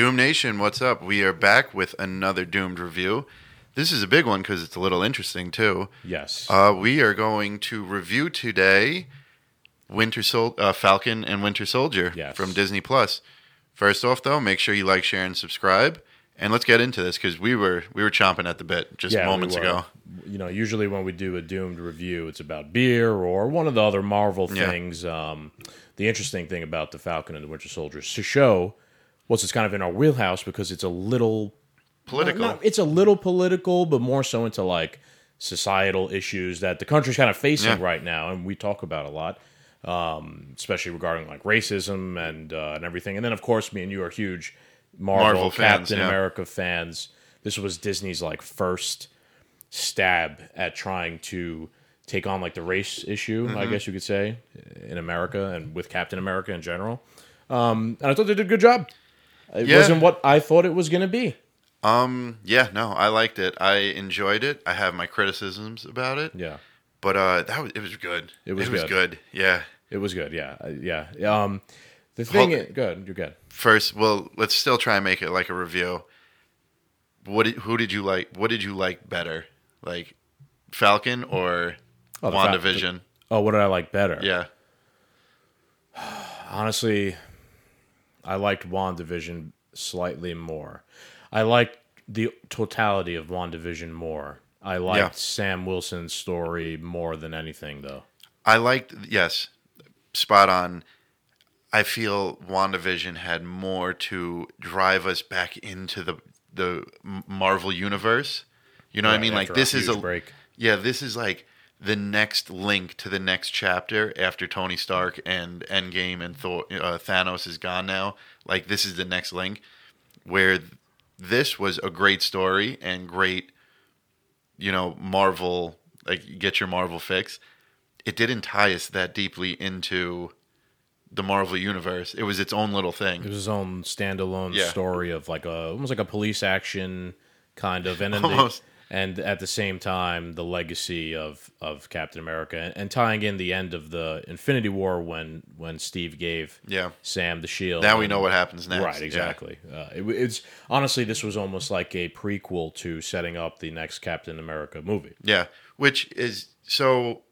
Doom Nation, what's up? We are back with another Doomed review. This is a big one because it's a little interesting too. Yes. Uh, we are going to review today Winter Sol- uh, Falcon and Winter Soldier Yes. from Disney Plus. First off, though, make sure you like, share, and subscribe. And let's get into this because we were we were chomping at the bit just Yeah, moments were. ago. You know, usually when we do a doomed review, it's about beer or one of the other Marvel Yeah. things. Um, the interesting thing about the Falcon and the Winter Soldier is to show was it's kind of in our wheelhouse because it's a little Political. not- it's a little political, but more so into like societal issues that the country's kind of facing Yeah. right now, and we talk about a lot, um, especially regarding like racism and uh, and everything. And then, of course, me and you are huge Marvel, Marvel fans, Captain yeah. America fans. This was Disney's like first stab at trying to take on like the race issue, I Mm-hmm. guess you could say, in America and with Captain America in general. Um, and I thought they did a good job. It Yeah. wasn't what I thought it was going to be. Um, yeah, no, I liked it. I enjoyed it. I have my criticisms about it, Yeah. but uh, that was it was good. It was good. good. Yeah. It was good, yeah, Uh, yeah. Um, the thing, Hold- is, good, you're good. First, well, let's still try and make it like a review. What did, who did you like? What did you like better, like Falcon or Oh, the Fal- WandaVision? Oh, what did I like better? yeah, honestly, I liked WandaVision slightly more. I liked the totality of WandaVision more. I liked Yeah. Sam Wilson's story more than anything, though. I liked. Yes, spot on. I feel WandaVision had more to drive us back into the the Marvel universe. You know what I mean? Like this is a break. Yeah, this is like the next link to the next chapter after Tony Stark and Endgame and Thor, uh, Thanos is gone now. Like this is the next link where th- this was a great story and great, you know, Marvel like get your Marvel fix. It didn't tie us that deeply into the Marvel universe. It was its own little thing. It was its own standalone Yeah. story of like a almost like a police action kind of, and then the, Almost. And at the same time the legacy of of Captain America, and, and tying in the end of the Infinity War when when Steve gave Yeah. Sam the shield. Now we and- know what happens next. Right, Yeah. exactly. Uh, it, it's honestly, this was almost like a prequel to setting up the next Captain America movie. Yeah, which is so.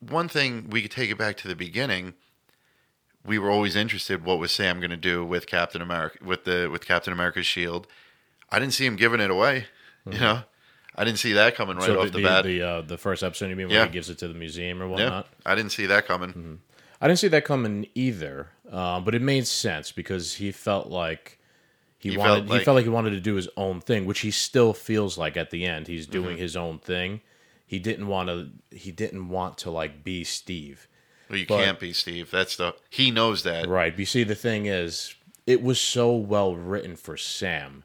One thing we could take it back to the beginning. We were always interested. What was Sam going to do with Captain America with the with Captain America's shield? I didn't see him giving it away. You know, I didn't see that coming right so off the the, bat. the, uh, the first episode, you mean, when Yeah. he gives it to the museum or yeah, whatnot? I didn't see that coming. Mm-hmm. I didn't see that coming either, uh, but it made sense because he felt like he, He wanted. felt he felt like he wanted to do his own thing, which he still feels like at the end. He's doing Mm-hmm. his own thing. He didn't want to. He didn't want to like be Steve. Well, you but- can't be Steve. That's the he knows that. Right. But you see, the thing is, it was so well written for Sam.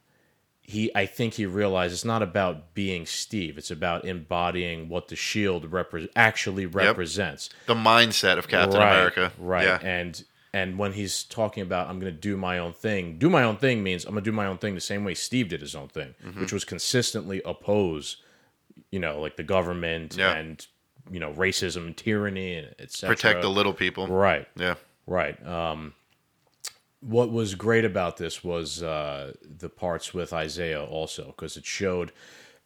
He, I think he realized it's not about being Steve. It's about embodying what the Shield repre- actually represents. The mindset of Captain right, America. Right. Yeah. And and when he's talking about I'm going to do my own thing, do my own thing means I'm going to do my own thing the same way Steve did his own thing, Mm-hmm. which was consistently oppose, you know, like the government Yeah. and you know racism and tyranny and etc. Protect the little people. right. Yeah. Right. Um, what was great about this was uh, the parts with Isaiah also, because it showed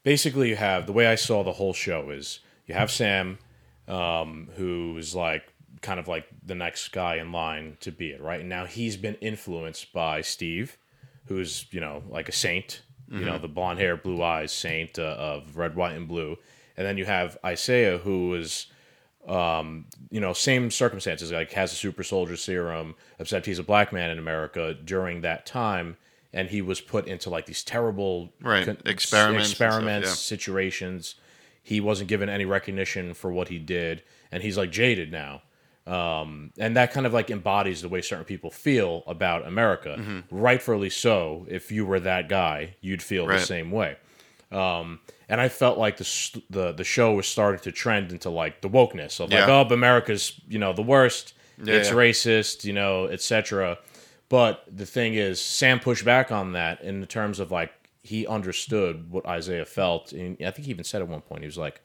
basically you have the way I saw the whole show is you have Sam, um, who's like kind of like the next guy in line to be it, right? And now he's been influenced by Steve, who's, you know, like a saint, you know, the blonde hair, blue eyes saint uh, of red, white, and blue. And then you have Isaiah, who is you know, same circumstances, like has a super soldier serum, except he's a black man in America during that time, and he was put into like these terrible Right. con- Experiments and stuff, yeah. situations. He wasn't given any recognition for what he did, and he's like jaded now. Um, and that kind of like embodies the way certain people feel about America. Mm-hmm. Rightfully so. If you were that guy, you'd feel Right. the same way. Um, and I felt like the the the show was starting to trend into like the wokeness of like, Yeah. oh, America's you know the worst, Yeah, it's yeah. racist, you know, etc. But the thing is, Sam pushed back on that in terms of like he understood what Isaiah felt, and I think he even said at one point he was like,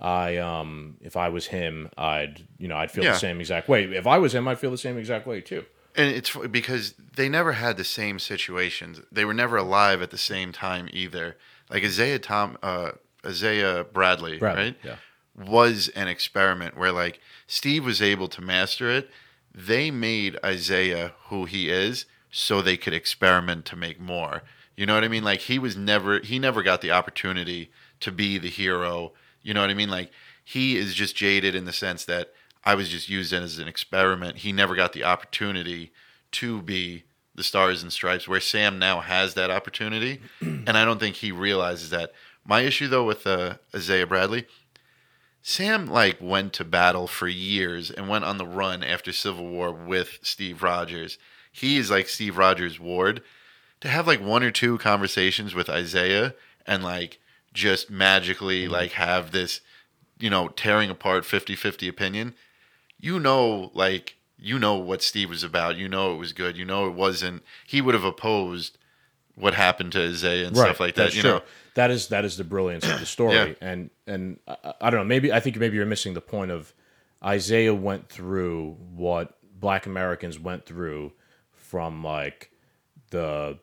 "I um, if I was him, I'd you know I'd feel Yeah. the same exact way. If I was him, I'd feel the same exact way too." And it's because they never had the same situations. They were never alive at the same time either. Like Isaiah Tom, uh, Isaiah Bradley, Bradley, right? yeah. Was an experiment where like Steve was able to master it. They made Isaiah who he is, so they could experiment to make more. You know what I mean? Like he was never he never got the opportunity to be the hero. You know what I mean? Like he is just jaded in the sense that I was just used in as an experiment. He never got the opportunity to be the stars and stripes where Sam now has that opportunity. and I don't think he realizes that. My issue though with uh, Isaiah Bradley, Sam like went to battle for years and went on the run after Civil War with Steve Rogers. He is like Steve Rogers' ward. To have like one or two conversations with Isaiah and like just magically like have this, you know, tearing apart 50-50 opinion, you know like you know what Steve was about. You know it was good. You know it wasn't he would have opposed what happened to Isaiah and stuff like that, That's you true. know. that is that is the brilliance of the story, Yeah. and and I, I don't know. Maybe I think maybe you're missing the point of Isaiah went through what Black Americans went through from like the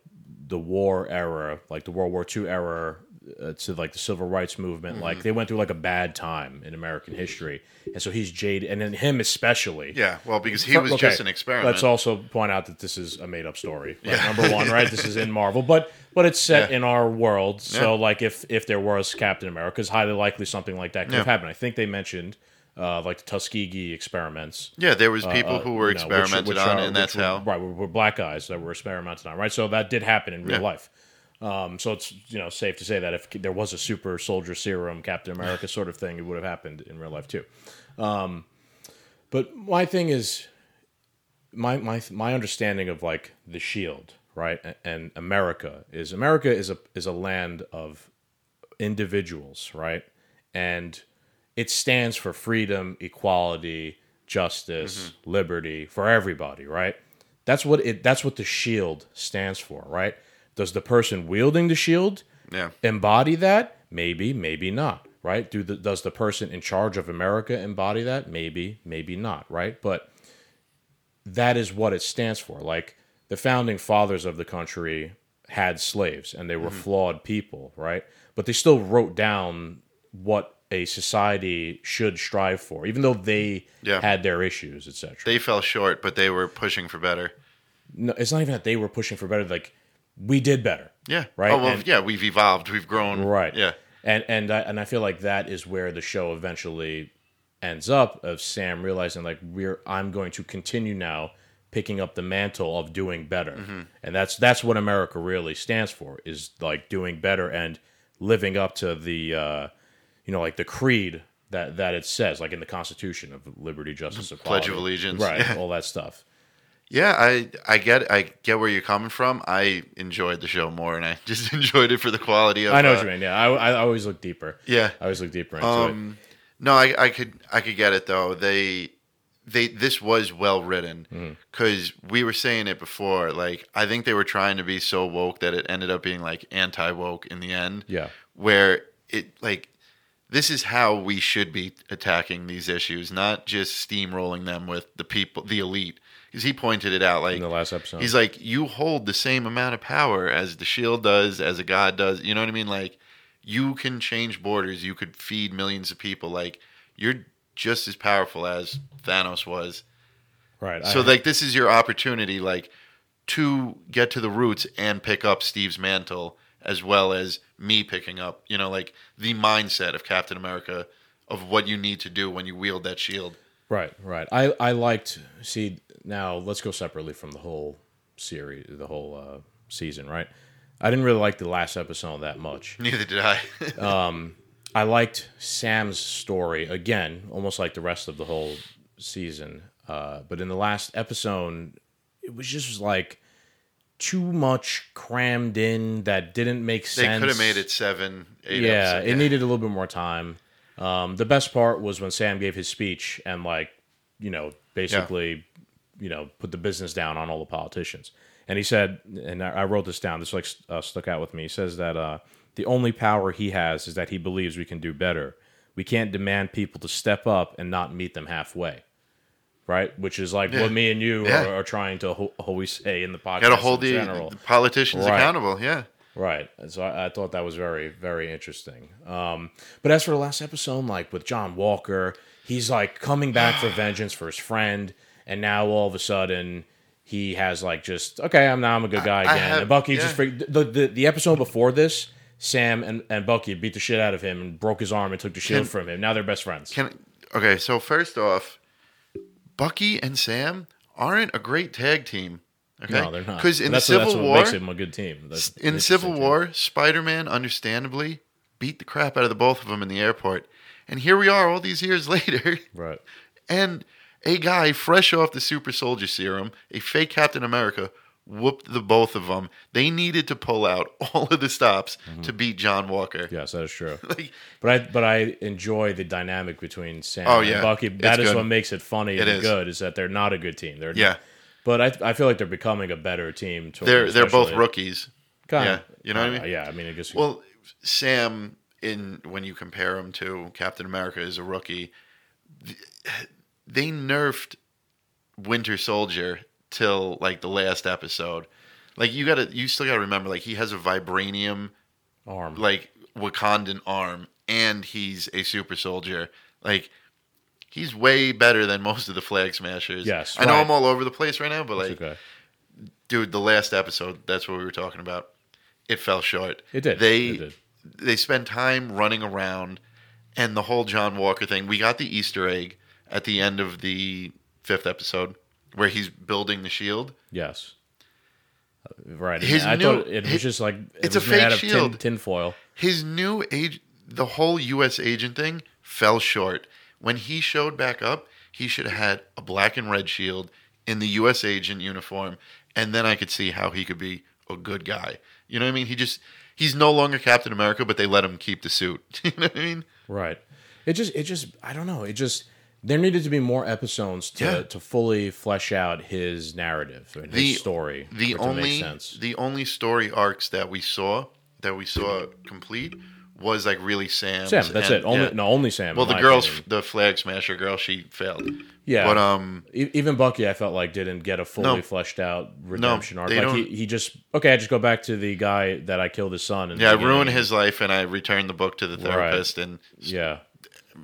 the war era, like the World War II era, uh, to like the civil rights movement. Mm-hmm. Like they went through like a bad time in American history, and so he's jaded, and then him especially. Yeah, well, because he was Okay, just an experiment. Let's also point out that this is a made up story. Like, Number one, right? This is in Marvel, but but it's set Yeah. in our world. So Yeah. like if if there was Captain America, it's highly likely something like that could have happened. I think they mentioned uh, like the Tuskegee experiments. yeah, there was people uh, who were you know, which- experimented which on, are- and that's were- how. right were, were black guys that were experimented on. Right, so that did happen in real Yeah. life. Um, so it's you know safe to say that if there was a super soldier serum Captain America sort of thing, it would have happened in real life too. Um, but my thing is, my my my understanding of like the Shield, right, and America is America is a is a land of individuals, right, and it stands for freedom, equality, justice, liberty for everybody, right? That's what it that's what the shield stands for, right? Does the person wielding the shield Yeah, embody that? Maybe, maybe not, right? Do the, does the person in charge of America embody that? Maybe, maybe not, right? But that is what it stands for. Like the founding fathers of the country had slaves and they were mm-hmm. flawed people, right? But they still wrote down what a society should strive for, even though they Yeah. had their issues, etc. they fell short, but they were pushing for better. No, it's not even that they were pushing for better. Like we did better, Yeah, Right, Oh well, and- yeah, we've evolved, we've grown. right? Yeah, and and I, and I feel like that is where the show eventually ends up of Sam realizing like we're I'm going to continue now picking up the mantle of doing better, Mm-hmm. and that's that's what America really stands for is like doing better and living up to the uh, you know like the creed that that it says like in the Constitution of liberty, justice, equality, Pledge of Allegiance, right? yeah. All that stuff. Yeah. I I get I get where you're coming from. I enjoyed the show more, and I just enjoyed it for the quality of. I know uh, what you mean. Yeah, I, I always look deeper. Yeah, I always look deeper into it. Um, no, I, I could I could get it though. They they this was well written Mm-hmm. because we were saying it before. Like I think they were trying to be so woke that it ended up being like anti woke in the end. Yeah. where it like this is how we should be attacking these issues, not just steamrolling them with the people, the elite. Because he pointed it out, like In the last episode, He's like, you hold the same amount of power as the shield does, as a god does. You know what I mean? Like, you can change borders. You could feed millions of people. Like, you're just as powerful as Thanos was. right. So, I- like, this is your opportunity, like, to get to the roots and pick up Steve's mantle, as well as me picking up, you know, like the mindset of Captain America of what you need to do when you wield that shield. Right, right. I I liked see now. Let's go separately from the whole series, the whole uh, season. Right. I didn't really like the last episode that much. Neither did I. I liked Sam's story again, almost like the rest of the whole season. Uh, but in the last episode, it was just like too much crammed in that didn't make sense. they could have made it seven, eight yeah, it needed a little bit more time. Um, the best part was when Sam gave his speech and like, you know, basically, you know, put the business down on all the politicians. And he said, and I wrote this down. This like uh, stuck out with me. He says that uh, the only power he has is that he believes we can do better. We can't demand people to step up and not meet them halfway. right? Which is like Yeah. what me and you Yeah. are, are trying to ho- always say in the podcast. Got to hold the, the politicians Right. accountable. Yeah. Right. So I, I thought that was very, very interesting. Um, but as for the last episode, like with John Walker, he's like coming back for vengeance for his friend, and now all of a sudden he has like just okay, I'm now I'm a good guy I again. have- and Bucky just yeah. freak, the, the the episode before this, Sam and, and Bucky beat the shit out of him and broke his arm and took the shield Can- from him. Now they're best friends. Can okay. So first off, Bucky and Sam aren't a great tag team. Okay, no, they're not. Because in But the that's, Civil that's what War, makes them a good team. That's in Civil team. War, Spider-Man, understandably, beat the crap out of the both of them in the airport, and here we are all these years later, right? and a guy fresh off the Super Soldier Serum, a fake Captain America, whooped the both of them. They needed to pull out all of the stops Mm-hmm. to beat John Walker. Yes, that is true. Like, But I but I enjoy the dynamic between Sam Oh, and yeah. Bucky. It's That is good. what makes it funny It and is. good. Is that they're not a good team. They're yeah, But I I feel like they're becoming a better team. they're they're both rookies. Kinda. yeah, you know what I mean? Yeah, I mean, I guess. Well, Sam, in when you compare him to Captain America as a rookie, they nerfed Winter Soldier till like the last episode. Like you gotta, you still gotta remember, like he has a vibranium, arm. like Wakandan arm, and he's a super soldier. Like he's way better than most of the Flag Smashers. Yes, I know right. I'm all over the place right now, but like, okay. dude, the last episode, that's what we were talking about. It fell short. It did. They It did. they spend time running around, and the whole John Walker thing. We got the Easter egg at the end of the fifth episode where he's building the shield. Yes. Uh, Right. His I new- thought it was his- just like it it's a fake out of tin, shield. tinfoil. His new age, the whole U.S. agent thing fell short. When he showed back up, he should have had a black and red shield in the U.S. agent uniform, and then I could see how he could be a good guy. You know what I mean? He just he's no longer Captain America, but they let him keep the suit. you know what I mean? Right. It just it just I don't know. It just there needed to be more episodes to, Yeah. to fully flesh out his narrative and The- his story. The for it to make only the only story arcs that we saw that we saw complete was like really Sam's. Sam, that's and- it. Only yeah. no, only Sam. Well, the girls, opinion. the flag smasher girl, she failed. Yeah. but um, even Bucky, I felt like didn't get a fully No. fleshed out redemption arc. they Like don't- he, he just okay, I just go back to the guy that I killed his son. And yeah, I ruined his life, and I returned the book to the Right. therapist, and Yeah,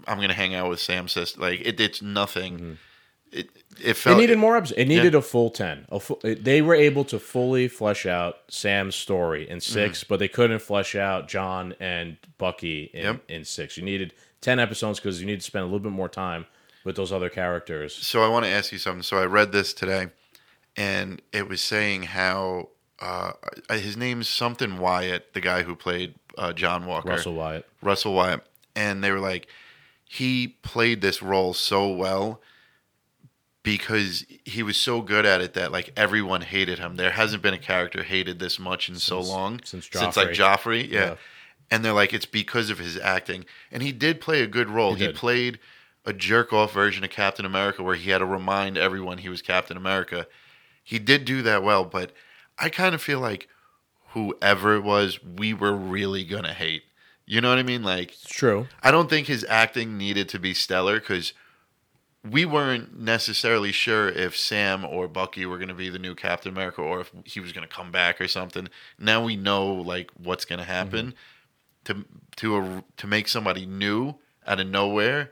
I'm gonna hang out with Sam's sister. Like it, it's nothing. It it it felt Mm-hmm. needed more episodes. It needed a full ten. A full, they were able to fully flesh out Sam's story in 6 but they couldn't flesh out John and Bucky in, Yep. in six. You needed ten episodes because you need to spend a little bit more time with those other characters. So I want to ask you something. So I read this today, and it was saying how uh, his name's something Wyatt, the guy who played uh, John Walker, Russell Wyatt. Russell Wyatt, and they were like, he played this role so well because he was so good at it that like everyone hated him. There hasn't been a character hated this much in so long since since like Joffrey, yeah. Yeah. And they're like, it's because of his acting, and he did play a good role. He He, played a jerk off version of Captain America where he had to remind everyone he was Captain America. He did do that well, but I kind of feel like whoever it was, we were really gonna hate. You know what I mean? Like, It's true. I don't think his acting needed to be stellar because we weren't necessarily sure if Sam or Bucky were going to be the new Captain America or if he was going to come back or something. Now we know like what's going to happen. To to a, to make somebody new out of nowhere,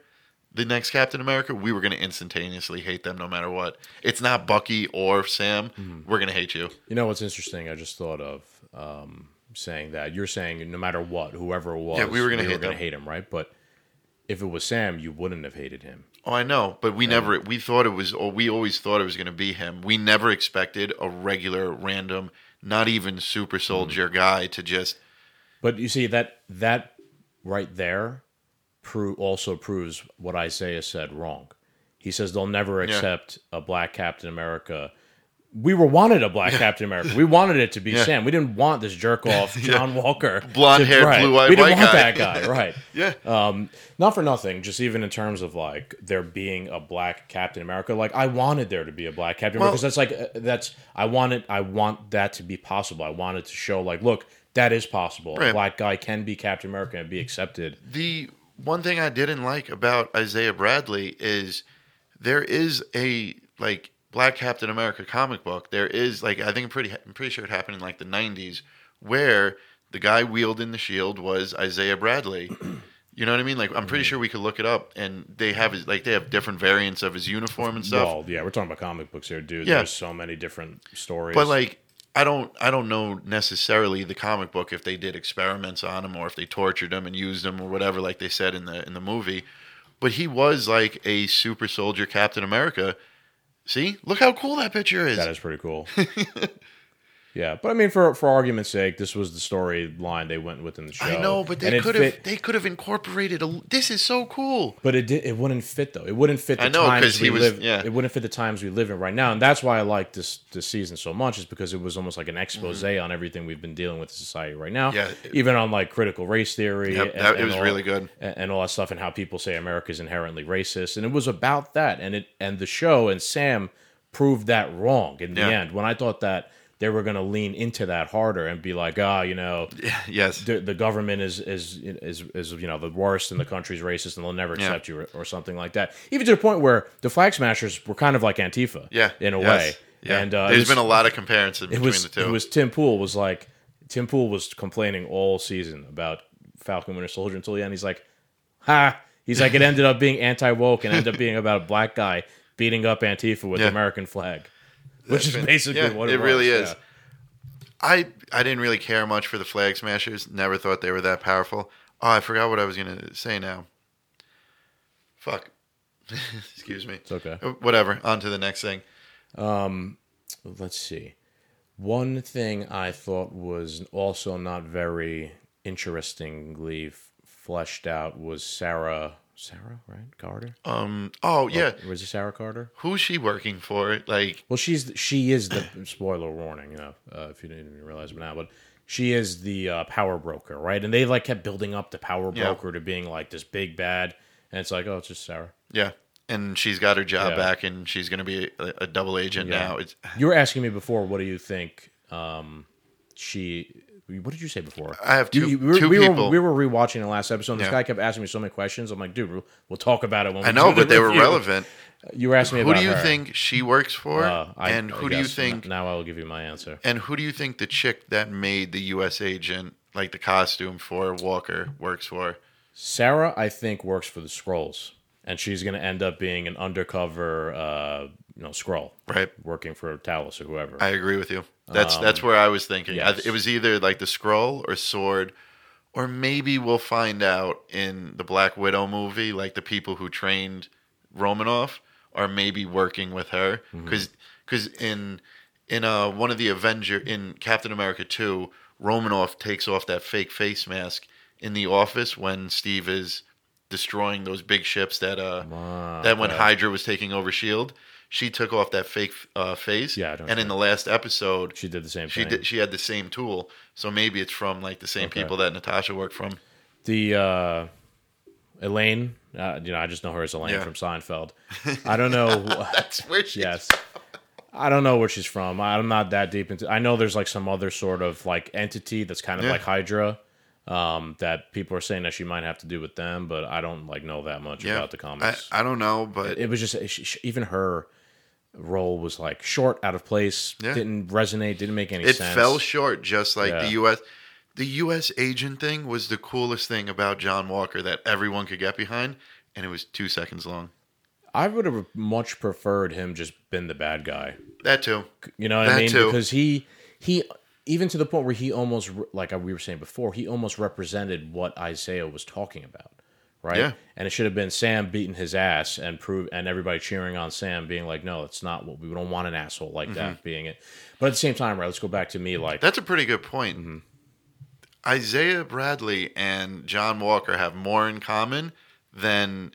the next Captain America, we were going to instantaneously hate them no matter what. It's not Bucky or Sam. We're going to hate you. You know what's interesting? I just thought of um, saying that you're saying no matter what, whoever it was, Yeah, we were gonna hate gonna hate him, right? But if it was Sam, you wouldn't have hated him. Oh, I know, but we never we thought it was or we always thought it was going to be him. We never expected a regular random not even super soldier mm-hmm. guy to just But you see that that right there pro- also proves what Isaiah said wrong. He says they'll never accept a black Captain America. We were wanted a black Captain America. We wanted it to be Yeah. Sam. We didn't want this jerk off John Walker, Blonde-haired, right. blue-eyed We didn't white want guy. that guy, right? yeah. Um, not for nothing. Just even in terms of like there being a black Captain America, like I wanted there to be a black Captain America because that's like uh, that's I wanted I want that to be possible. I wanted to show like look that is possible. A Right. black guy can be Captain America and be accepted. The one thing I didn't like about Isaiah Bradley is there is a like Black Captain America comic book. There is like I think I'm pretty I'm pretty sure it happened in like the 90s where the guy wielding the shield was Isaiah Bradley. You know what I mean? Like I'm pretty Mm-hmm. sure we could look it up, and they have his like they have different variants of his uniform and stuff. Well, yeah, we're talking about comic books here, dude. Yeah. There's so many different stories. But like, I don't, I don't know necessarily the comic book if they did experiments on him or if they tortured him and used him or whatever, like they said in the in the movie. But he was like a super soldier Captain America. See, look how cool that picture is. that is pretty cool. yeah, but I mean, for for argument's sake, this was the storyline they went with in the show. I know, but they could have, they could have incorporated a. This is so cool. But it did, it wouldn't fit though. It wouldn't fit the I know, 'cause times he we was- live. yeah. It wouldn't fit the times we live in right now, and that's why I like this this season so much. Is because it was almost like an expose on everything we've been dealing with in society right now. Mm-hmm. Yeah. even on like critical race theory. Yep, that- it was all, really good. and, and all that stuff, and how people say America is inherently racist, and it was about that. And it and the show and Sam proved that wrong in the Yeah. end. When I thought that they were going to lean into that harder and be like, ah, you know, yes, the, the government is, is is is you know the worst and the country's racist and they'll never Yeah. accept you or, or something like that. Even to the point where the flag smashers were kind of like Antifa, yeah, in a yes, way. Yeah. And uh, there's was- been a lot of comparisons between was the two. it was Tim Pool was like Tim Pool was complaining all season about Falcon Winter Soldier until the end. He's like, ha. He's like, it ended up being anti woke and ended up being about a black guy beating up Antifa with Yeah. the American flag, which is been- basically yeah, what it, it really was, is. yeah. I I didn't really care much for the Flag Smashers. Never thought they were that powerful. Oh, I forgot what I was gonna say now. Fuck. Excuse me. It's okay. Uh, Whatever. On to the next thing. let's see. One thing I thought was also not very interestingly f- fleshed out was Sarah. Sarah, right? Carter. Um. Oh yeah. Was it Sarah Carter? Who's she working for? Like. Well, she's she is the spoiler warning. You know, uh, if you didn't even realize it now, but she is the uh, power broker, right? And they like kept building up the power Yeah. broker to being like this big bad, and it's like, oh, it's just Sarah. Yeah. And she's got her job Yeah. back, and she's gonna be a, a double agent Yeah. now. It's You were asking me before, what do you think? Um, she. What did you say before? I have two- You- you- we were- two we people. Were, we were rewatching the last episode. And This Yeah. guy kept asking me so many questions. I'm like, dude, we'll, we'll talk about it when we I know, do the but they were review. relevant. You were asking me Who about do you her. think she works for? Uh, I- and I who do you guess think? Now I will give you my answer. And who do you think the chick that made the U.S. agent, like the costume for Walker, works for? Sarah, I think, works for the Skrulls, and she's going to end up being an undercover, uh, you know, Skrull, Right. working for Talos or whoever. I agree with you. That's that's where I was thinking. I, Um, it was either like the Skrull or sword, or maybe we'll find out in the Black Widow movie, like the people who trained Romanoff are maybe working with her Mm-hmm. because in in uh one of the Avenger in Captain America two, Romanoff takes off that fake face mask in the office when Steve is destroying those big ships that uh Ah, that when okay. Hydra was taking over Shield. She took off that fake uh, face, Yeah, I don't and in the last episode, she did the same she thing. did, she had the same tool, so maybe it's from like the same Okay. people that Natasha worked from. the uh, Elaine, uh, you know, I just know her as Elaine Yeah. from Seinfeld. I don't know. That's where she. yes. I don't know where she's from. I'm not that deep into. I know there's like some other sort of like entity that's kind of Yeah. like Hydra, um, that people are saying that she might have to do with them, but I don't like know that much Yeah, about the I, comics. I don't know, but it was just she, she- even her role was like short, out of place, Yeah. didn't resonate, didn't make any it sense. fell short. Just like Yeah. the U.S. The U.S. agent thing was the coolest thing about John Walker that everyone could get behind, and it was two seconds long. I would have much preferred him just been the bad guy. That too. You know what That I mean? too. Because he he even to the point where he almost like we were saying before, he almost represented what Isaiah was talking about, right? Yeah. And it should have been Sam beating his ass and prove and everybody cheering on Sam, being like, "No, it's not what we don't want an asshole like Mm-hmm. that being it." But at the same time, right? Let's go back to me, like That's a pretty good point. Mm-hmm. Isaiah Bradley and John Walker have more in common than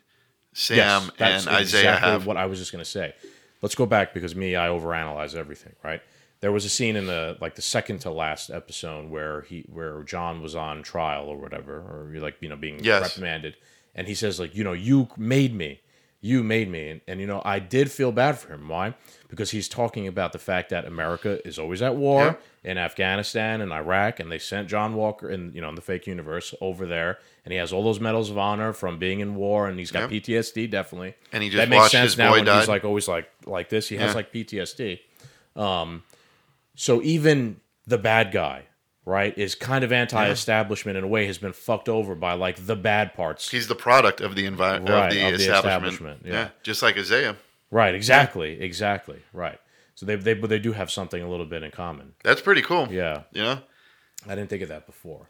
Sam Yes, and that's Isaiah exactly have. what I was just going to say. Let's go back because me, I overanalyze everything. Right? There was a scene in the like the second to last episode where he where John was on trial or whatever, or like you know being Yes. reprimanded, and he says like you know you made me, You made me. And, and, you know, I did feel bad for him. Why? Because he's talking about the fact that America is always at war in Afghanistan and Iraq, and they sent John Walker in, you know, in the fake universe over there, and he has all those medals of honor from being in war, and he's got Yep. PTSD definitely. And he just that makes sense his now when die. he's like always like like this. He has like PTSD. Um, so even the bad guy, right, is kind of anti-establishment in a way, has been fucked over by like the bad parts. He's the product of the environment Right, of the of the establishment. establishment, yeah. yeah. just like Isaiah. Right, exactly, exactly, right. So they they but they do have something a little bit in common. That's pretty cool. Yeah, Yeah. I didn't think of that before.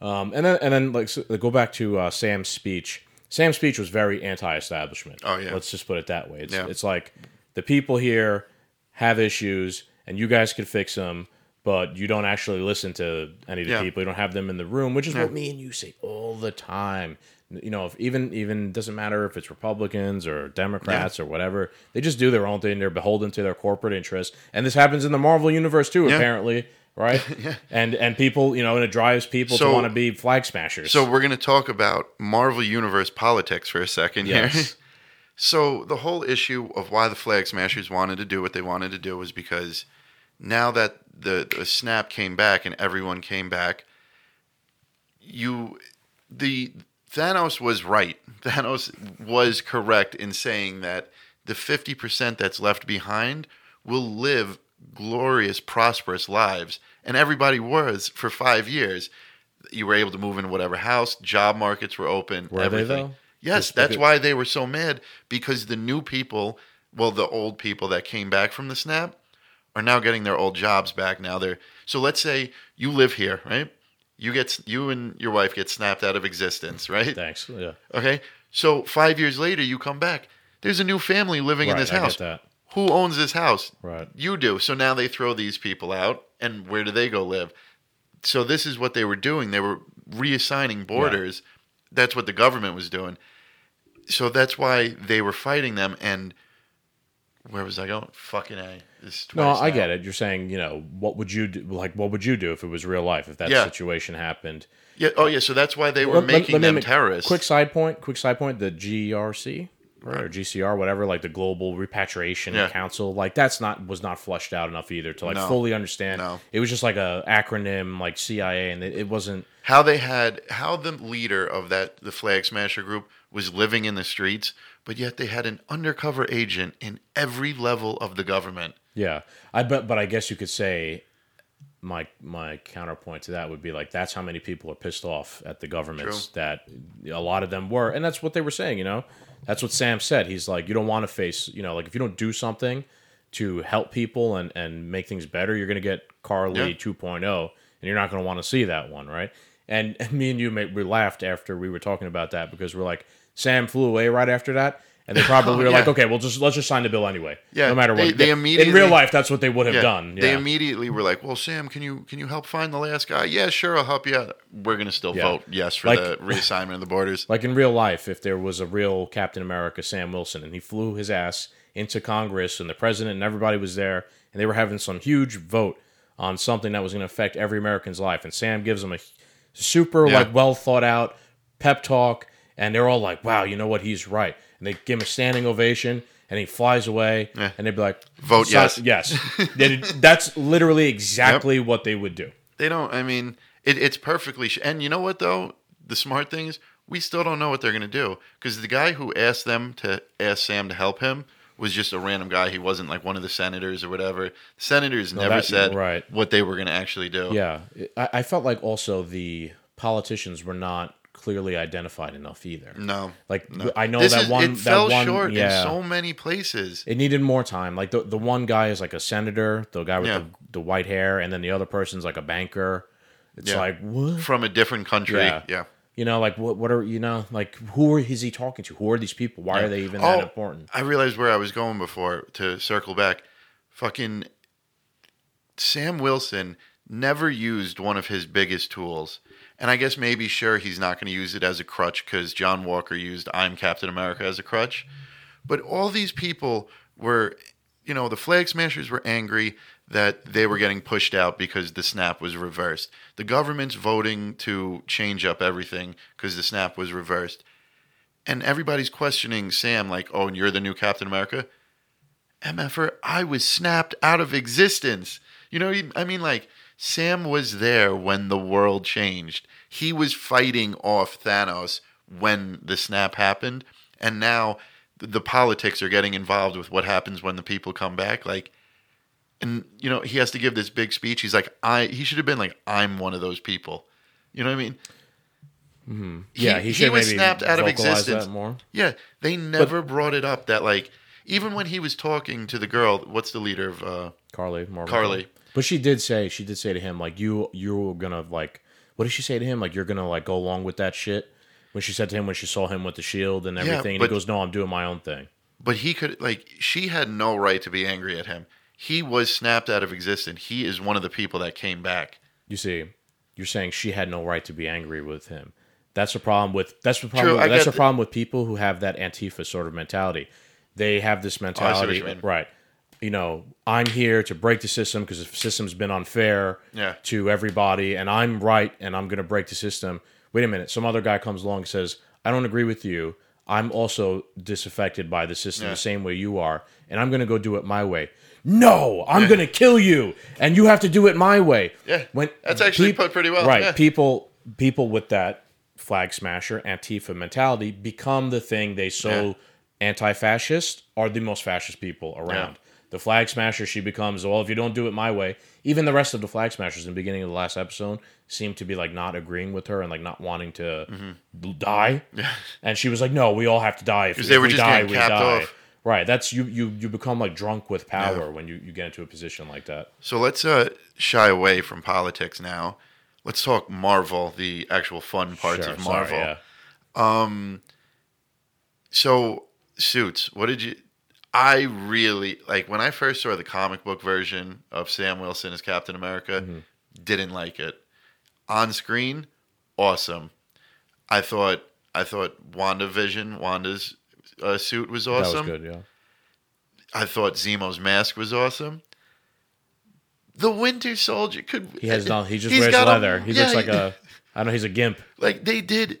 Um, and then and then like so, go back to uh, Sam's speech. Sam's speech was very anti-establishment. Oh, yeah. let's just put it that way. It's Yeah. it's like the people here have issues, and you guys could fix them, but you don't actually listen to any of the Yeah. people. You don't have them in the room, which is Yeah. what me and you say all the time. You know, if even even doesn't matter if it's Republicans or Democrats or whatever, they just do their own thing. They're beholden to their corporate interests, and this happens in the Marvel universe too. Yeah. Apparently, right? Yeah. And and people, you know, and it drives people So- to want to be flag smashers. So we're going to talk about Marvel Universe politics for a second here. So the whole issue of why the Flag Smashers wanted to do what they wanted to do was because now that the, the snap came back and everyone came back, you the Thanos was right. Thanos was correct in saying that the 50% that's left behind will live glorious, prosperous lives. And everybody was for five years. You were able to move in whatever house, job markets were open. Were they, everything. though? Yes, Just that's why they were so mad because the new people, well, the old people that came back from the snap, are now getting their old jobs back. Now they're so. Let's say you live here, right? You get you and your wife get snapped out of existence, right? Thanks. Yeah. Okay. So five years later, you come back. There's a new family living in this I house. Who owns this house? Right. You do. So now they throw these people out, and where do they go live? So this is what they were doing. They were reassigning borders. That's what the government was doing. So that's why they were fighting them. And where was I going? Fucking a. No, twice I get it. You're saying, you know, what would you do? Like, what would you do if it was real life? If that Yeah. situation happened? Yeah. Oh, yeah. So that's why they were Let- let- making let me them terrorists. Quick side point. Quick side point. The GRC right, or GCR, whatever, like the Global Repatriation Yeah. Council, like that's not was not fleshed out enough either to like No. fully understand. No. It was just like a acronym, like CIA, and it, it wasn't. how they had how the leader of that the flag smasher group was living in the streets but yet they had an undercover agent in every level of the government Yeah, I bet, but I guess you could say my my counterpoint to that would be like that's how many people are pissed off at the governments True. that a lot of them were, and that's what they were saying. You know, that's what Sam said. He's like, you don't want to face, you know, like if you don't do something to help people and and make things better, you're gonna get Karli Yeah. 2.0, and you're not gonna want to see that one, right? And, and me and you, mate, we laughed after we were talking about that because we're like, Sam flew away right after that. And they probably oh, were like, Yeah. okay, well, just let's just sign the bill anyway. Yeah, no matter what. they- they in real life, that's what they would have yeah, done. Yeah. they immediately were like well sam can you can you help find the last guy yeah sure i'll help you out we're gonna still vote yes for Like- the reassignment of the borders like in real life, if there was a real Captain America, Sam Wilson, and he flew his ass into Congress and the president and everybody was there, and they were having some huge vote on something that was going to affect every American's life, and Sam gives them a super like well thought out pep talk, and they're all like, "Wow, you know what? He's right," and they give him a standing ovation. And he flies away, Yeah. and they'd be like, Vote yes." yes." That's literally exactly what they would do. they don't i mean it, it's perfectly sh- and you know what though the smart thing is we still don't know what they're gonna do because the guy who asked them to ask sam to help him was just a random guy he wasn't like one of the senators or whatever the senators never that- said right. what they were gonna actually do Yeah, I, I felt like also the politicians were not clearly identified enough either. no Like I know This that is, one. it that fell one, short yeah, in so many places. it needed more time. Like the the one guy is like a senator, the guy with Yeah. the, the white hair, and then the other person's like a banker. It's Yeah. like what? From a different country. Yeah. You know, like what? What are you know? Like who is he talking to? Who are these people? Why are they even that Oh, important? I realized where I was going before to circle back. Fucking Sam Wilson never used one of his biggest tools. And I guess maybe, sure, he's not going to use it as a crutch because John Walker used I'm Captain America as a crutch. But all these people were, you know, the Flag Smashers were angry that they were getting pushed out because the snap was reversed. The government's voting to change up everything because the snap was reversed. and everybody's questioning Sam, like, "Oh, and you're the new Captain America." MFR, I was snapped out of existence. You know, I mean, like Sam was there when the world changed. He was fighting off Thanos when the snap happened, and now the politics are getting involved with what happens when the people come back. Like, and you know, he has to give this big speech. He's like, I. He should have been like, I'm one of those people. You know what I mean? Mm-hmm. Yeah, he, he, was snapped out of existence. more. Yeah, they never but, brought it up that like even when he was talking to the girl, what's the leader of uh, Karli? Marvel Karli. But she did say she did say to him like you you're gonna like what did she say to him like you're gonna like go along with that shit when she said to him when she saw him with the shield and everything but, and he goes no I'm doing my own thing. But he could like she had no right to be angry at him. He was snapped out of existence. He is one of the people that came back. You see, you're saying she had no right to be angry with him. That's the problem with that's the problem. True, that's the problem with people who have that Antifa sort of mentality. They have this oh, mentality, oh, right? You know, I'm here to break the system because the system's been unfair yeah. to everybody, and I'm right, and I'm going to break the system. Wait a minute, some other guy comes along and says, "I don't agree with you. I'm also disaffected by the system yeah. the same way you are, and I'm going to go do it my way." No, I'm yeah. going to kill you, and you have to do it my way. Yeah, when that's actually put pretty well. Right, people people with that flag smasher Antifa mentality become the thing they so anti-fascist are the most fascist people around. The flag smasher she becomes well if you don't do it my way. Even the rest of the flag smashers in the beginning of the last episode seem to be like not agreeing with her and like not wanting to mm-hmm. die. And she was like, "No, we all have to die. If, if they were we just die, we die." Off. Right. That's you. You you become like drunk with power yeah. when you you get into a position like that. So let's uh, shy away from politics now let's talk Marvel, the actual fun parts sure, of Marvel. Sorry, yeah. Um, so suits. What did you? I really like when I first saw the comic book version of Sam Wilson as Captain America. Mm-hmm. Didn't like it on screen. Awesome. I thought I thought WandaVision, Wanda's uh, suit was awesome. That was good. Yeah. I thought Zemo's mask was awesome. The Winter Soldier could. He has no. He just wears leather. A, he yeah, looks like a. I don't know he's a gimp. Like they did,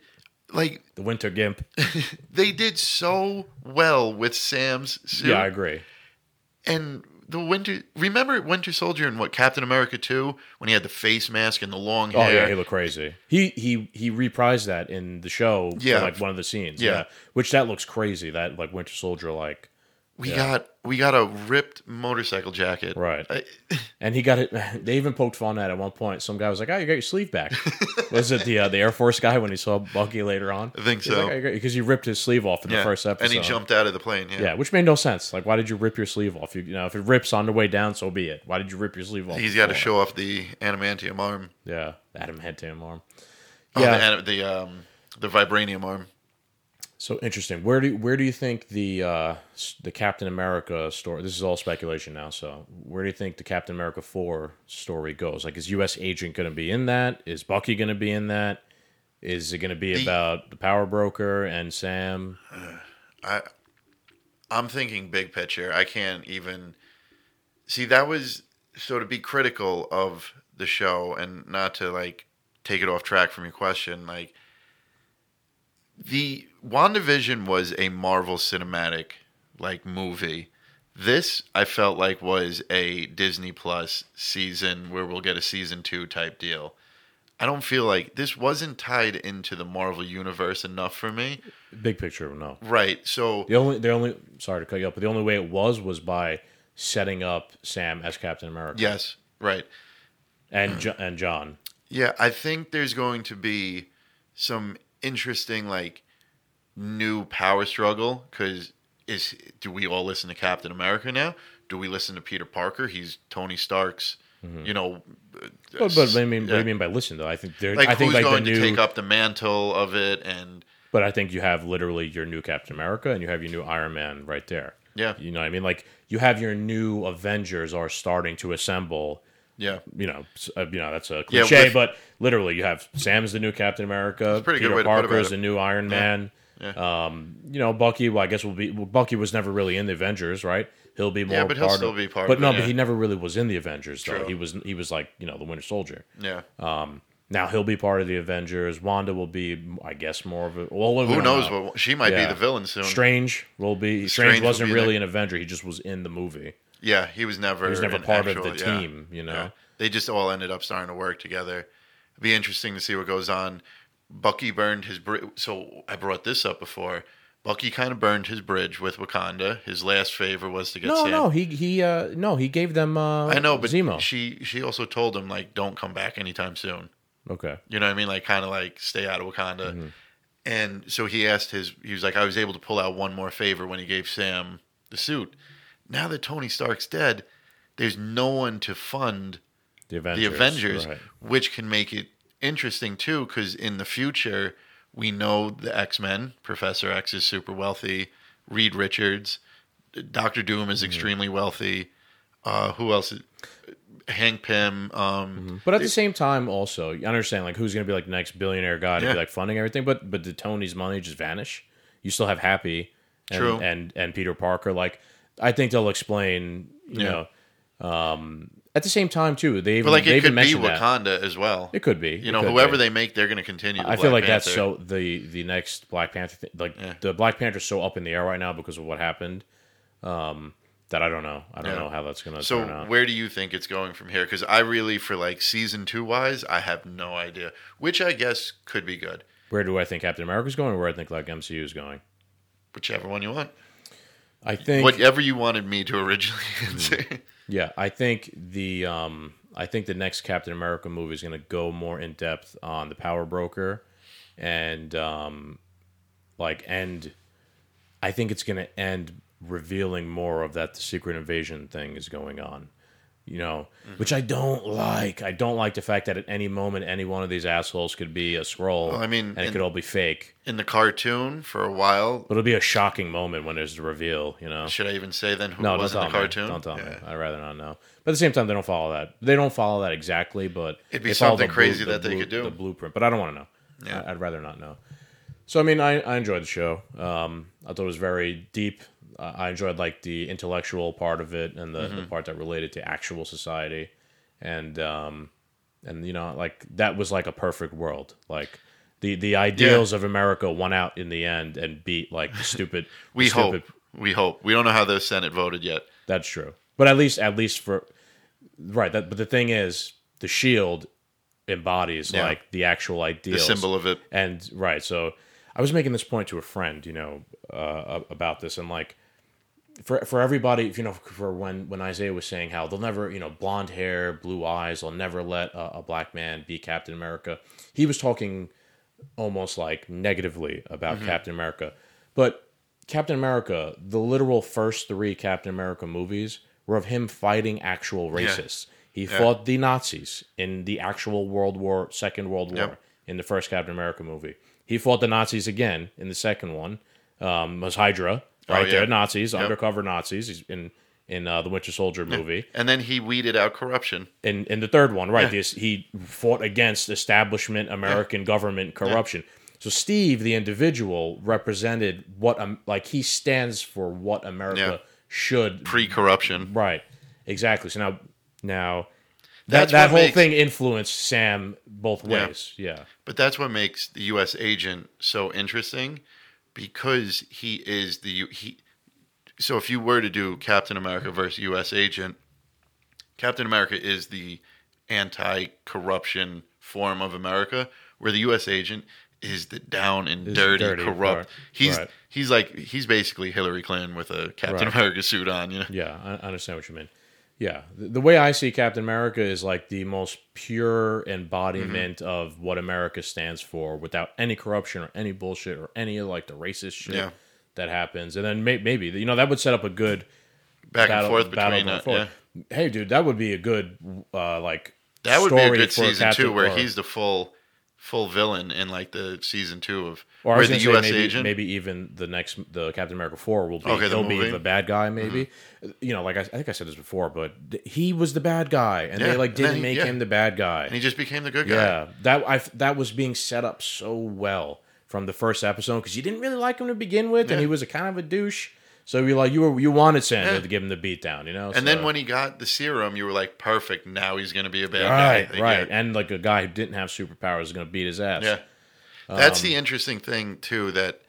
like the Winter Gimp. they did so well with Sam's suit. Yeah, I agree. And the Winter. Remember Winter Soldier and what Captain America two when he had the face mask and the long hair. Oh yeah, he looked crazy. He he he reprised that in the show. Yeah, like one of the scenes. Yeah. yeah, which that looks crazy. That like Winter Soldier like we yeah. got we got a ripped motorcycle jacket. Right. I, and he got it. They even poked fun at it at one point. Some guy was like, "Oh, you got your sleeve back." was it the uh, the Air Force guy when he saw Bucky later on? I think so. Like, because he ripped his sleeve off in yeah. the first episode, and he jumped out of the plane. Yeah. Yeah, which made no sense. Like, why did you rip your sleeve off? You, you know, if it rips on the way down, so be it. Why did you rip your sleeve off? He's got to show off the adamantium arm. Yeah, adamantium arm. Oh, yeah, the the, um, the vibranium arm. So interesting. Where do where do you think the uh, the Captain America story? This is all speculation now. So where do you think the Captain America four story goes? Like, is U.S. Agent going to be in that? Is Bucky going to be in that? Is it going to be the, about the Power Broker and Sam? I I'm thinking big picture. I can't even see that was so to be critical of the show and not to like take it off track from your question. Like the WandaVision was a Marvel cinematic like movie. This I felt like was a Disney Plus season where we'll get a season 2 type deal. I don't feel like this wasn't tied into the Marvel universe enough for me. Big picture, no. Right. So the only the only sorry to cut you up, but the only way it was was by setting up Sam as Captain America. Yes, right. And and John. Yeah, I think there's going to be some interesting like new power struggle because is do we all listen to Captain America now? Do we listen to Peter Parker? He's Tony Stark's. Mm-hmm. You know, but, but I mean, what do you mean by listen though? I think they're like I think who's like going new, to take up the mantle of it, and but I think you have literally your new Captain America and you have your new Iron Man right there. Yeah, you know what I mean. Like you have your new Avengers are starting to assemble yeah, you know, uh, you know that's a cliche, yeah, with, but literally, you have Sam's the new Captain America. Pretty Peter good Parker's the new Iron. Man. Yeah. Um, you know, Bucky. Well, I guess will be. Well, Bucky was never really in the Avengers, right? He'll be more. Yeah, but he'll still of, be part. But of no, it, but he never really was in the Avengers. Though True. he was. He was like you know the Winter Soldier. Yeah. Um, Now he'll be part of the Avengers. Wanda will be, I guess, more of a. Well, Who knows know. what she might Yeah. be the villain soon. Strange will be. Strange, Strange wasn't be really there. an Avenger. He just was in the movie. Yeah, he was never. He was never part actual- of the yeah. team. You know. Yeah. They just all ended up starting to work together. It'd be interesting to see what goes on. Bucky burned his bridge. So I brought this up before. Bucky kind of burned his bridge with Wakanda. His last favor was to get No, Sam. no, he he uh no, he gave them uh I know, but Zemo. she she also told him like, don't come back anytime soon. okay. You know what I mean? Like kind of like stay out of Wakanda. Mm-hmm. And so he asked his. He was like, I was able to pull out one more favor when he gave Sam the suit. Now that Tony Stark's dead, there's no one to fund The Avengers. the Avengers, right. which can make it interesting too, because in the future we know the X Men. Professor X is super wealthy. Reed Richards, Doctor Doom Mm-hmm. is extremely wealthy. Uh, who else? Hank Pym. Um, Mm-hmm. But at the same time, also, you understand like who's going to be like the next billionaire guy to Yeah. be like funding everything. But but did Tony's money just vanish? You still have Happy, and, True. and and Peter Parker. Like I think they'll explain. You Yeah. know, um, at the same time too, they even like they it could be mentioned that. Wakanda as well. It could be. You know, whoever be. they make, they're going to continue. The I Black feel like that's so the the next Black Panther thing, like Yeah. the Black Panther's so up in the air right now because of what happened. Um, that I don't know. I don't Yeah. know how that's gonna So turn out. where do you think it's going from here? Because I really, for like season two wise, I have no idea. Which I guess could be good, Where do I think Captain America's going? Or where I think like MCU is going? whichever one you want. I think Whatever you wanted me to originally Mm-hmm. answer. Yeah, I think the um, I think the next Captain America movie is going to go more in depth on the power broker, and um, like end. I think it's going to end revealing more of that the secret invasion thing is going on. You know, Mm-hmm. which I don't like. I don't like the fact that at any moment any one of these assholes could be a Skrull. Well, I mean, and it could all be fake. In the cartoon, for a while, But it'll be a shocking moment when there's the reveal. You know. should I even say then who No, was in the me. cartoon? Don't tell me. I'd rather not know. But at the same time, they don't follow that. They don't follow that exactly, but It'd be something the crazy the that they could do. The blueprint, but I don't want to know. Yeah. I, I'd rather not know. So I mean, I, I enjoyed the show. Um, I thought it was very deep. Uh, I enjoyed like the intellectual part of it and the, Mm-hmm. the part that related to actual society, and um, and you know, like that was like a perfect world. Like the the ideals of America won out in the end and beat like the stupid. We the hope. stupid We hope. We don't know how the Senate voted yet. that's true. But at least, at least for right. That, but the thing is, the shield embodies Yeah. like the actual The ideals, symbol of it. and right. So I was making this point to a friend, you know, uh, about this, and like for for everybody, if you know, for when when Isaiah was saying how they'll never, you know, blonde hair, blue eyes, they'll never let a, a black man be Captain America. He was talking almost like negatively about Mm-hmm. Captain America, but Captain America, the literal first three Captain America movies were of him fighting actual racists. He fought the Nazis in the actual World War, Second World War, Yep. in the first Captain America movie. He fought the Nazis again in the second one. Um, was Hydra right Oh, yeah. there? Nazis, undercover Nazis He's in in uh, the Winter Soldier movie. And then he weeded out corruption. In in the third one, right? Yeah. This, he fought against establishment American government corruption. So Steve, the individual, represented what um, like he stands for what America Yeah. should Pre-corruption. Right. Exactly. So now now that That's that whole makes- thing influenced Sam both Yeah. ways. Yeah. But that's what makes the U.S. agent so interesting, because he is the he. So if you were to do Captain America versus U.S. agent, Captain America is the anti-corruption form of America, where the U.S. agent is the down and Is dirty, dirty, corrupt. right, He's right. he's like he's basically Hillary Clinton with a Captain Right. America suit on. You know, Yeah, I I understand what you mean. Yeah, the, the way I see Captain America is like the most pure embodiment Mm-hmm. of what America stands for, without any corruption or any bullshit or any of like the racist shit Yeah. that happens. And then may, maybe you know that would set up a good back battle, and forth battle between uh, yeah. Hey, dude, that would be a good uh, like That would be a good season Captain- two, where or- he's the full full villain in like the season two of Or where the U.S. maybe, agent. maybe even the next the Captain America four will be Okay, the he'll be movie? Mm-hmm. the bad guy maybe. You know, like I, I think I said this before, but he was the bad guy, and Yeah, they like didn't he- make yeah. him the bad guy. and he just became the good guy. yeah, that I that was being set up so well from the first episode because you didn't really like him to begin with, and he was a kind of a douche. So you like you were you wanted Sando Yeah. to give him the beat down, you know. And then when he got the serum, you were like, perfect. Now he's going to be a bad right, guy. Like, right, and like a guy who didn't have superpowers is going to beat his ass. Yeah. That's Um, the interesting thing too that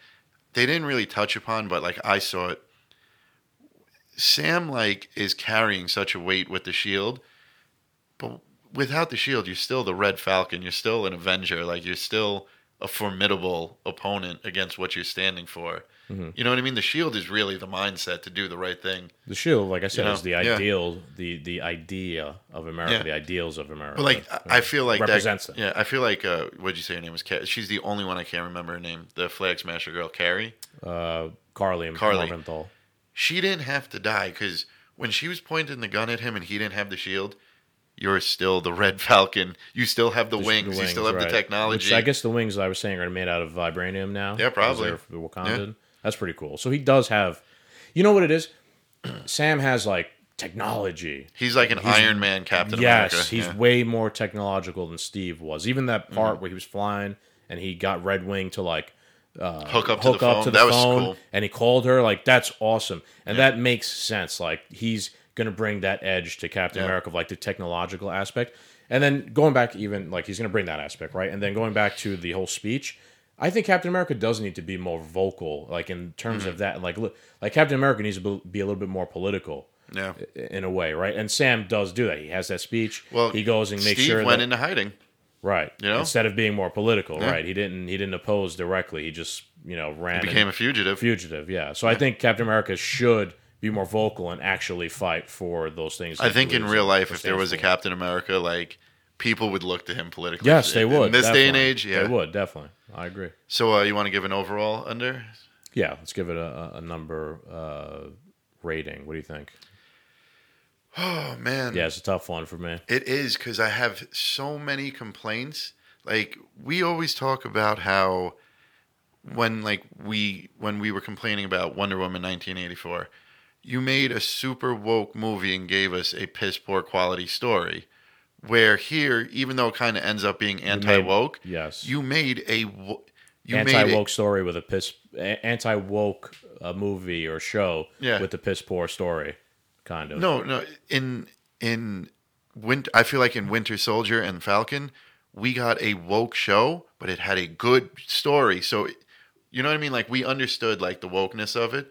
they didn't really touch upon, but like I saw it. Sam like is carrying such a weight with the shield, but without the shield, you're still the Red Falcon. You're still an Avenger. Like you're still a formidable opponent against what you're standing for. Mm-hmm. You know what I mean? The shield is really the mindset to do the right thing. The shield, like I said, You know, is the yeah. ideal, the the idea of America, Yeah. the ideals of America. But like I I feel like represents that. them. Yeah, I feel like uh, what'd you say her name was? Ca- She's the only one I can't remember her name. The Flag Smasher girl, Carrie. uh, Karli Karli. Morgenthau. she didn't have to die because when she was pointing the gun at him and he didn't have the shield, you're still the Red Falcon. You still have the, The- wings. the You still have right. the technology. Which I guess the wings I was saying are made out of vibranium now. Yeah, probably. for Wakandan. That's pretty cool. So he does have, you know what it is? Sam has like technology. he's like an Iron Man Captain yes, America. he's yeah. way more technological than Steve was. Even that Mm-hmm. part where he was flying and he got Red Wing to like hook up to hook the up phone. to the that was phone cool. and he called her like that's awesome and that makes sense like he's gonna bring that edge to captain Yeah. america of like the technological aspect and then going back even like he's gonna bring that aspect right and then going back to the whole speech i think captain america does need to be more vocal like in terms Mm-hmm. of that like look like captain america needs to be a little bit more political Yeah. in a way right and sam does do that he has that speech Well, he goes and makes Steve sure went that, into hiding. right you know? instead of being more political Yeah. right he didn't he didn't oppose directly he just you know ran and- Became a fugitive. fugitive yeah so i think captain america should be more vocal and actually fight for those things I think in real life, if there was a. Captain America, like people would look to him politically. yes they would In this day and age, yeah. they would definitely i agree So uh, you want to give an overall under? yeah let's give it a, a- a number uh rating what do you think Oh man. yeah it's a tough one for me It is because I have so many complaints. Like we always talk about how when like we when we were complaining about Wonder Woman 1984, you made a super woke movie and gave us a piss poor quality story. Where here, even though it kind of ends up being anti woke, yes you made a you made anti woke story with a piss anti woke uh, movie or show Yeah. with the piss poor story kind of No, no. In in winter, I feel like in Winter Soldier and Falcon, we got a woke show, but it had a good story. So, you know what I mean? Like we understood like the wokeness of it,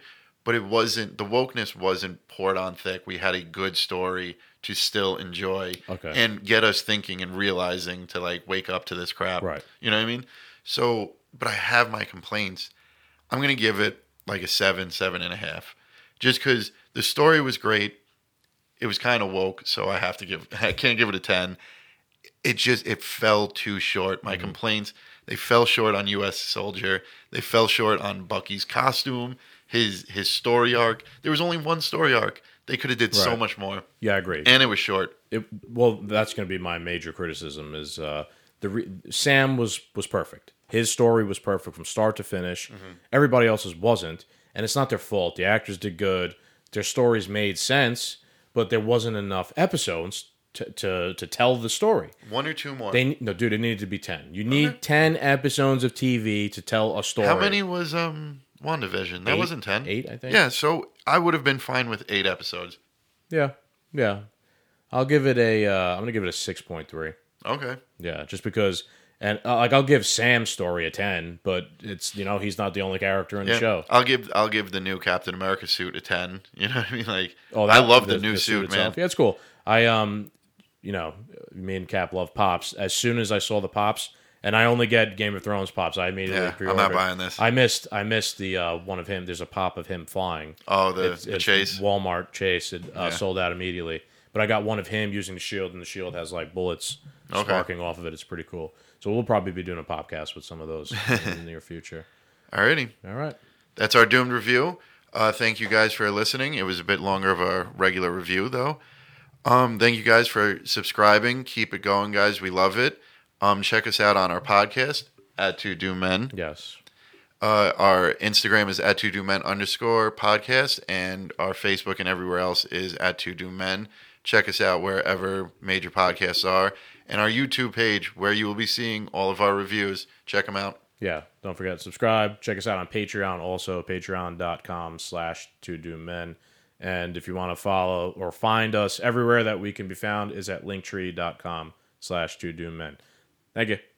but it wasn't the wokeness wasn't poured on thick. We had a good story to still enjoy Okay. and get us thinking and realizing to like wake up to this crap. Right. You know what I mean? So, but I have my complaints. I'm gonna give it like a seven, seven and a half, just because the story was great. It was kind of woke, so I have to give. I can't give it a ten. It just it fell too short. My mm-hmm. complaints they fell short on U.S. Soldier. They fell short on Bucky's costume, his his story arc. There was only one story arc. They could have did so much more, yeah i agree and it was short. it, well, that's going to be my major criticism. Is uh, the re- Sam was was perfect. His story was perfect from start to finish. Mm-hmm. Everybody else's wasn't, and it's not their fault. The actors did good. Their stories made sense, but there wasn't enough episodes to to, to tell the story. One or two more. They no, dude, it needed to be ten. You need ten episodes of TV to tell a story. How many was um WandaVision? That Eight? wasn't ten. Eight, I think. Yeah, so I would have been fine with eight episodes. Yeah, yeah. I'll give it a. Uh, I'm gonna give it a six point three. Okay. Yeah, just because, and uh, like I'll give Sam's story a ten, but it's you know he's not the only character in Yeah. the show. I'll give I'll give the new Captain America suit a ten. You know what I mean? Like Oh, I love the, new suit, man. itself. Yeah, it's cool. I um, you know, me and Cap love pops. As soon as I saw the pops, and I only get Game of Thrones pops, I immediately Yeah, I'm not buying this. I missed I missed the uh, one of him. There's a pop of him flying. Oh, the, It's- the it's chase. Walmart chase. It uh, Yeah. sold out immediately. But I got one of him using the shield, and the shield has like bullets Okay. sparking off of it. It's pretty cool. So we'll probably be doing a podcast with some of those in the near future. Alrighty, All right. that's our doomed review. Uh, thank you guys for listening. It was a bit longer of a regular review though. Um, thank you guys for subscribing. Keep it going, guys. We love it. Um, check us out on our podcast at Two Doomed Men. Yes. Uh, our Instagram is at two doomed men underscore podcast, and our Facebook and everywhere else is at two doomed men. Check us out wherever major podcasts are, and our YouTube page where you will be seeing all of our reviews. Check them out. yeah, don't forget to subscribe. Check us out on Patreon, also patreon.com slash to do men. And if you want to follow or find us everywhere that we can be found is at linktree.com slash to do men. Thank you.